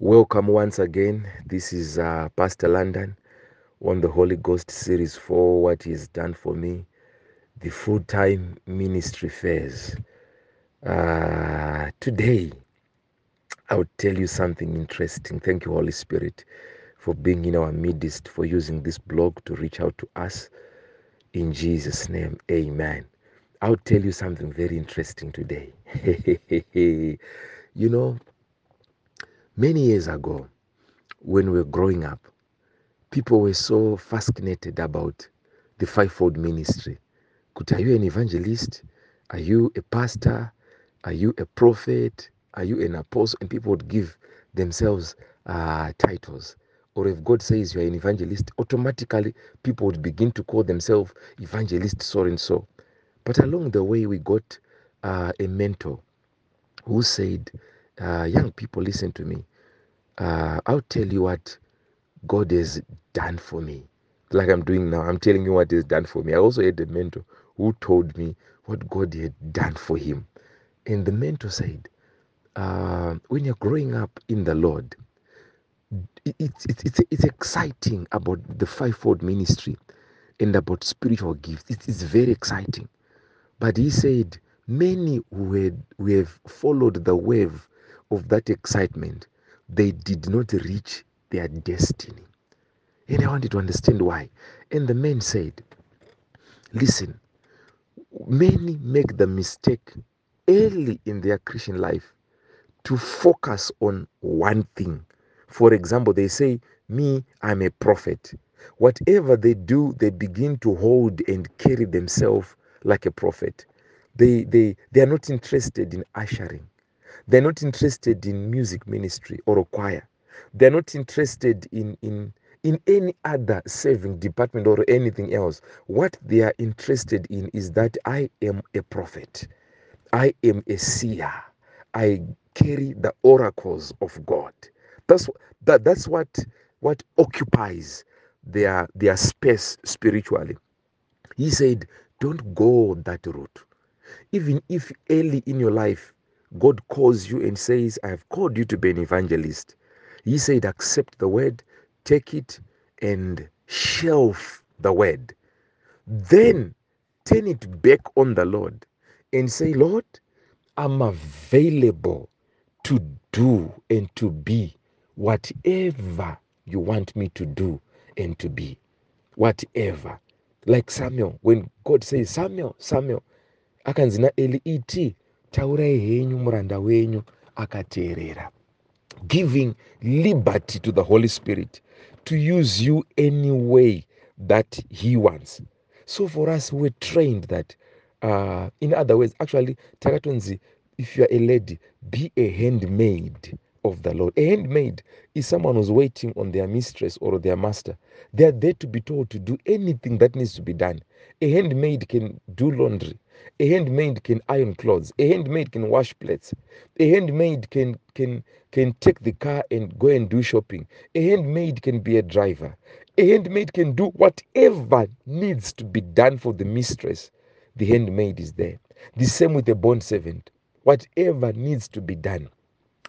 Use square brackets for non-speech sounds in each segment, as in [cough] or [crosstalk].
Welcome once again. This is uh, Pastor London on the Holy Ghost series for what He has done for me, the full time ministry phase. Uh, today, I'll tell you something interesting. Thank you, Holy Spirit, for being in our midst, for using this blog to reach out to us. In Jesus' name, amen. I'll tell you something very interesting today. [laughs] you know, many years ago, when we were growing up, people were so fascinated about the fivefold ministry. Could are you an evangelist? Are you a pastor? Are you a prophet? Are you an apostle? And people would give themselves uh, titles. Or if God says you're an evangelist, automatically people would begin to call themselves evangelist so and so. But along the way, we got uh, a mentor who said, uh, Young people, listen to me. Uh, I'll tell you what God has done for me. Like I'm doing now, I'm telling you what He's done for me. I also had a mentor who told me what God had done for him. And the mentor said, uh, When you're growing up in the Lord, it's, it's, it's, it's exciting about the fivefold ministry and about spiritual gifts. It is very exciting. But he said, many who, had, who have followed the wave of that excitement, they did not reach their destiny. And I wanted to understand why. And the man said, Listen, many make the mistake early in their Christian life to focus on one thing. For example, they say, Me, I'm a prophet. Whatever they do, they begin to hold and carry themselves like a prophet. They, they, they are not interested in ushering. They're not interested in music ministry or a choir. They're not interested in, in, in any other saving department or anything else. What they are interested in is that I am a prophet. I am a seer. I carry the oracles of God. That's that that's what what occupies their their space spiritually. He said, Don't go that route. Even if early in your life God calls you and says, I have called you to be an evangelist. He said, accept the word, take it, and shelf the word. Then turn it back on the Lord and say, Lord, I'm available to do and to be whatever you want me to do and to be. Whatever. Like Samuel, when God says, Samuel, Samuel, naeli iti taurai henyu muranda wenyu akateerera. Giving liberty to the holy spirit to use you any way that he wants. So for us we're trained that uh, in other words actually takatonzi if you're a lady be a handmaid of the lord. A handmaid is someone who's waiting on their mistress or their master. They are there to be told to do anything that needs to be done. A handmaid can do laundry a handmaid can iron clothes. A handmaid can wash plates. A handmaid can can can take the car and go and do shopping. A handmaid can be a driver. A handmaid can do whatever needs to be done for the mistress. The handmaid is there. The same with a bond servant. Whatever needs to be done.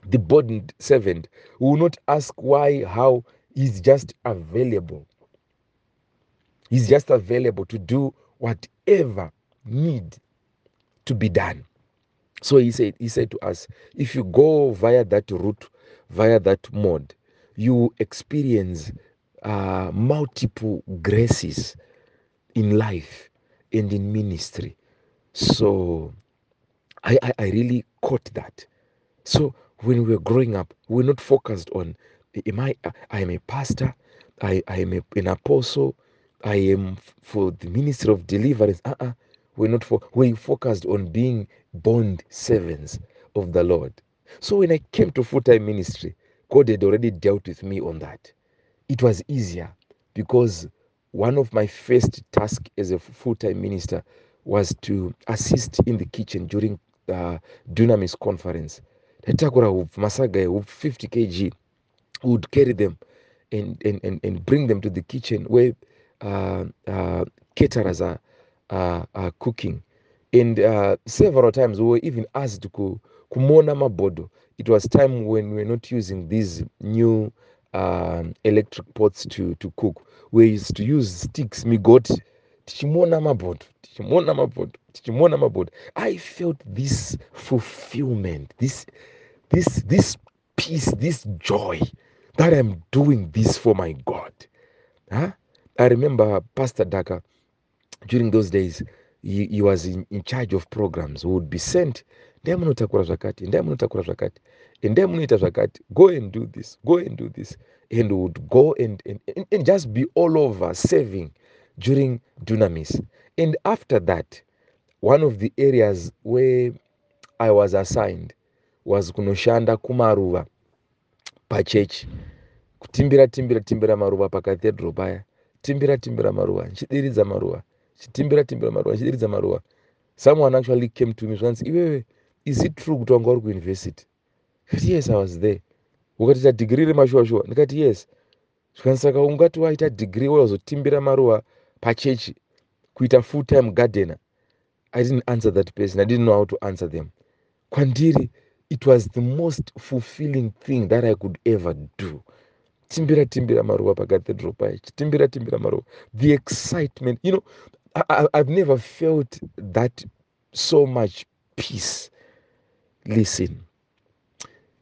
The bond servant will not ask why how. He's just available. He's just available to do whatever need to be done. So he said he said to us if you go via that route via that mode you experience uh, multiple graces in life and in ministry. So I, I i really caught that. So when we were growing up we we're not focused on am i i am a pastor i i am a, an apostle i am for the ministry of deliverance uh-uh we're not for we focused on being bond servants of the Lord. So when I came to full-time ministry, God had already dealt with me on that. It was easier because one of my first tasks as a full-time minister was to assist in the kitchen during uh, Dunamis conference. masaga 50 kg would carry them and, and, and, and bring them to the kitchen where uh, uh, caterers are cooking. And uh, several times we were even asked ku, kumona mabodo. It was time when we were not using these new um, electric pots to, to cook. We used to use sticks migoti tichimona mabhodo tichimona mabhodo tichimona mabhodo i felt this fulfillment this this this peace this joy that i'm doing this for my god. Huh? i remember pastor daka during those days he, he was in, in charge of programs. Who would be sent ndai munotakura zvakati ndai munotakura zvakati endai munoita zvakati go and do this go and do this. And would go and, and, and, and just be all over serving during dunamis. And after that one of the areas where i was assigned was kunoshanda kumaruva pachechi. Kutimbira timbira timbira maruva pakathedro paya timbira timbira maruva nchidiridza maruva chitimbira timbira maruva nchidiridza maruva. Someone actually came to me zvanzi iwewe is it true kuti wanga uri kuuniversity? Kati yes i was there. Ukatiita dhigiri remashuwa-shuwa ndikati yes. Zvikanisaka ungati waita dhigiri wazotimbira maruva pachechi kuita full time gardener. I didn't answer that person. I didn't know how to answer them. Kwandiri it was the most fulfilling thing that i could ever do. Timbira timbira maruva pakathedral paya chitimbira timbira maruva. The excitement you know I, i've never felt that so much peace. Listen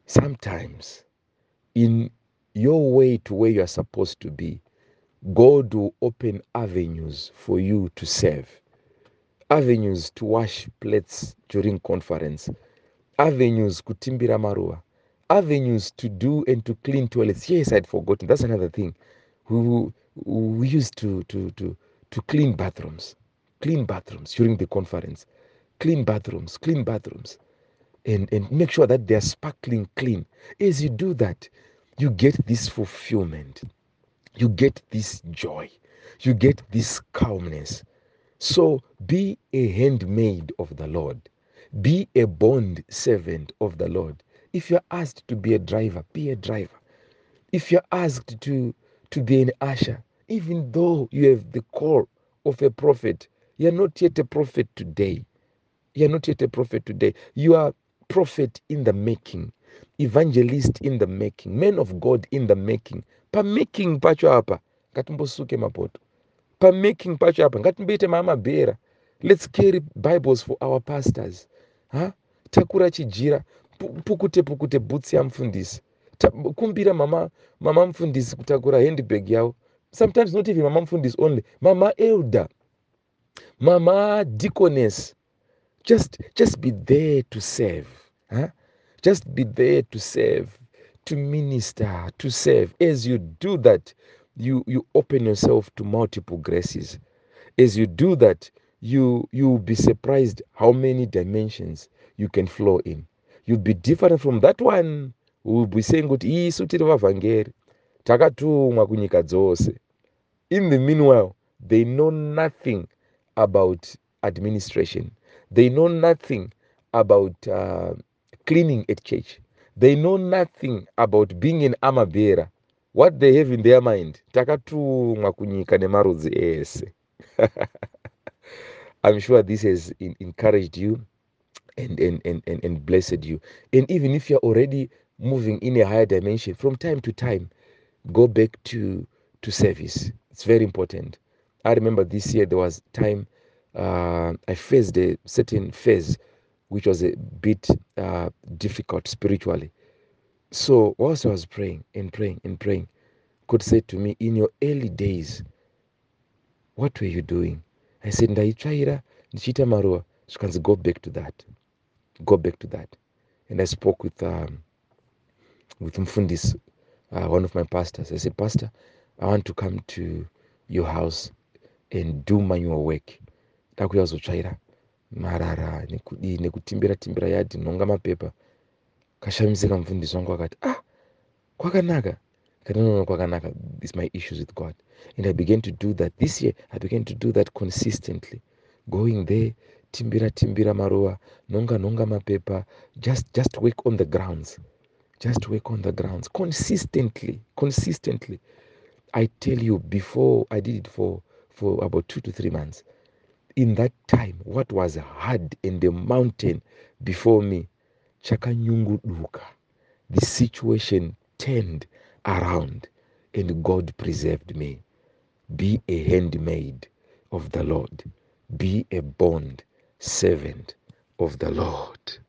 sometimes in your way to where you are supposed to be god will open avenues for you to serve. Avenues to wash plates during conference. Avenues kutimbira maruva. Avenues to do and to clean toilets. Yes i'd forgotten. That's another thing. We, we used to, to, to, to clean bathrooms clean bathrooms during the conference clean bathrooms clean bathrooms and, and make sure that they're sparkling clean. As you do that you get this fulfillment. You get this joy. You get this calmness. So be a handmaid of the lord. Be a bond servant of the lord. If you're asked to be a driver be a driver. If you're asked to to be an usher even though you have the call of a prophet you're not yet a prophet today. You're not yet a prophet today. You are prophet in the making evangelist in the making man of god in the making. Pamaking pacho apa ngatimbosuke mapoto. Pamaking pacho apa ngatimboite maamabhera let's carry bibles for our pastors. Ha? Takura chijira pukute pukute bhutsi yamufundisi kumbira mama mama mufundisi kutakura handbag yavo sometimes not even mama mufundisi only mama elder mama deaconess. Just just be there to serve huh? just be there to serve to minister to serve. As you do that you you open yourself to multiple graces. As you do that you you'll be surprised how many dimensions you can flow in. You'll be different from that one will be saying kuti isu tiri vavhangeri takatumwa kunyika dzose in the meanwhile they know nothing about administration. They know nothing about uh, cleaning at church. They know nothing about being an amabera what they have in their mind takatumwa kunyika nemarudzi ese. [laughs] I'm sure this has encouraged you and, and, and, and, and blessed you. And even if you're already moving in a higher dimension from time to time go back to to service it's very important. I remember this year there was time uh, i faced a certain phase which was a bit uh, difficult spiritually. So whilst i was praying and praying and praying god said to me in your early days what were you doing? I said ndaitsvaira ndichiita maruva zvikanzi go back to that. Go back to that. And i spoke with um, with mfundis uh, one of my pastors. I said pastor i want to come to your house and do manual work. Ndakuya kuzotsvaira marara nekudii nekutimbira timbira yadhi nhonga mapepa. Kashamisika mufundisi wangu akati ah kwakanaka. Katinono kwakanaka. Is my issues with god. And i began to do that. This year i began to do that consistently. Going there timbira timbira maruva nhonga nhonga mapepa just just work on the grounds. Just work on the grounds. Consistently consistently I tell you, before I did it for, for about two to three months, in that time, what was hard in the mountain before me, chakanyunguduka. The situation turned around and God preserved me. Be a handmaid of the Lord, be a bond servant of the Lord.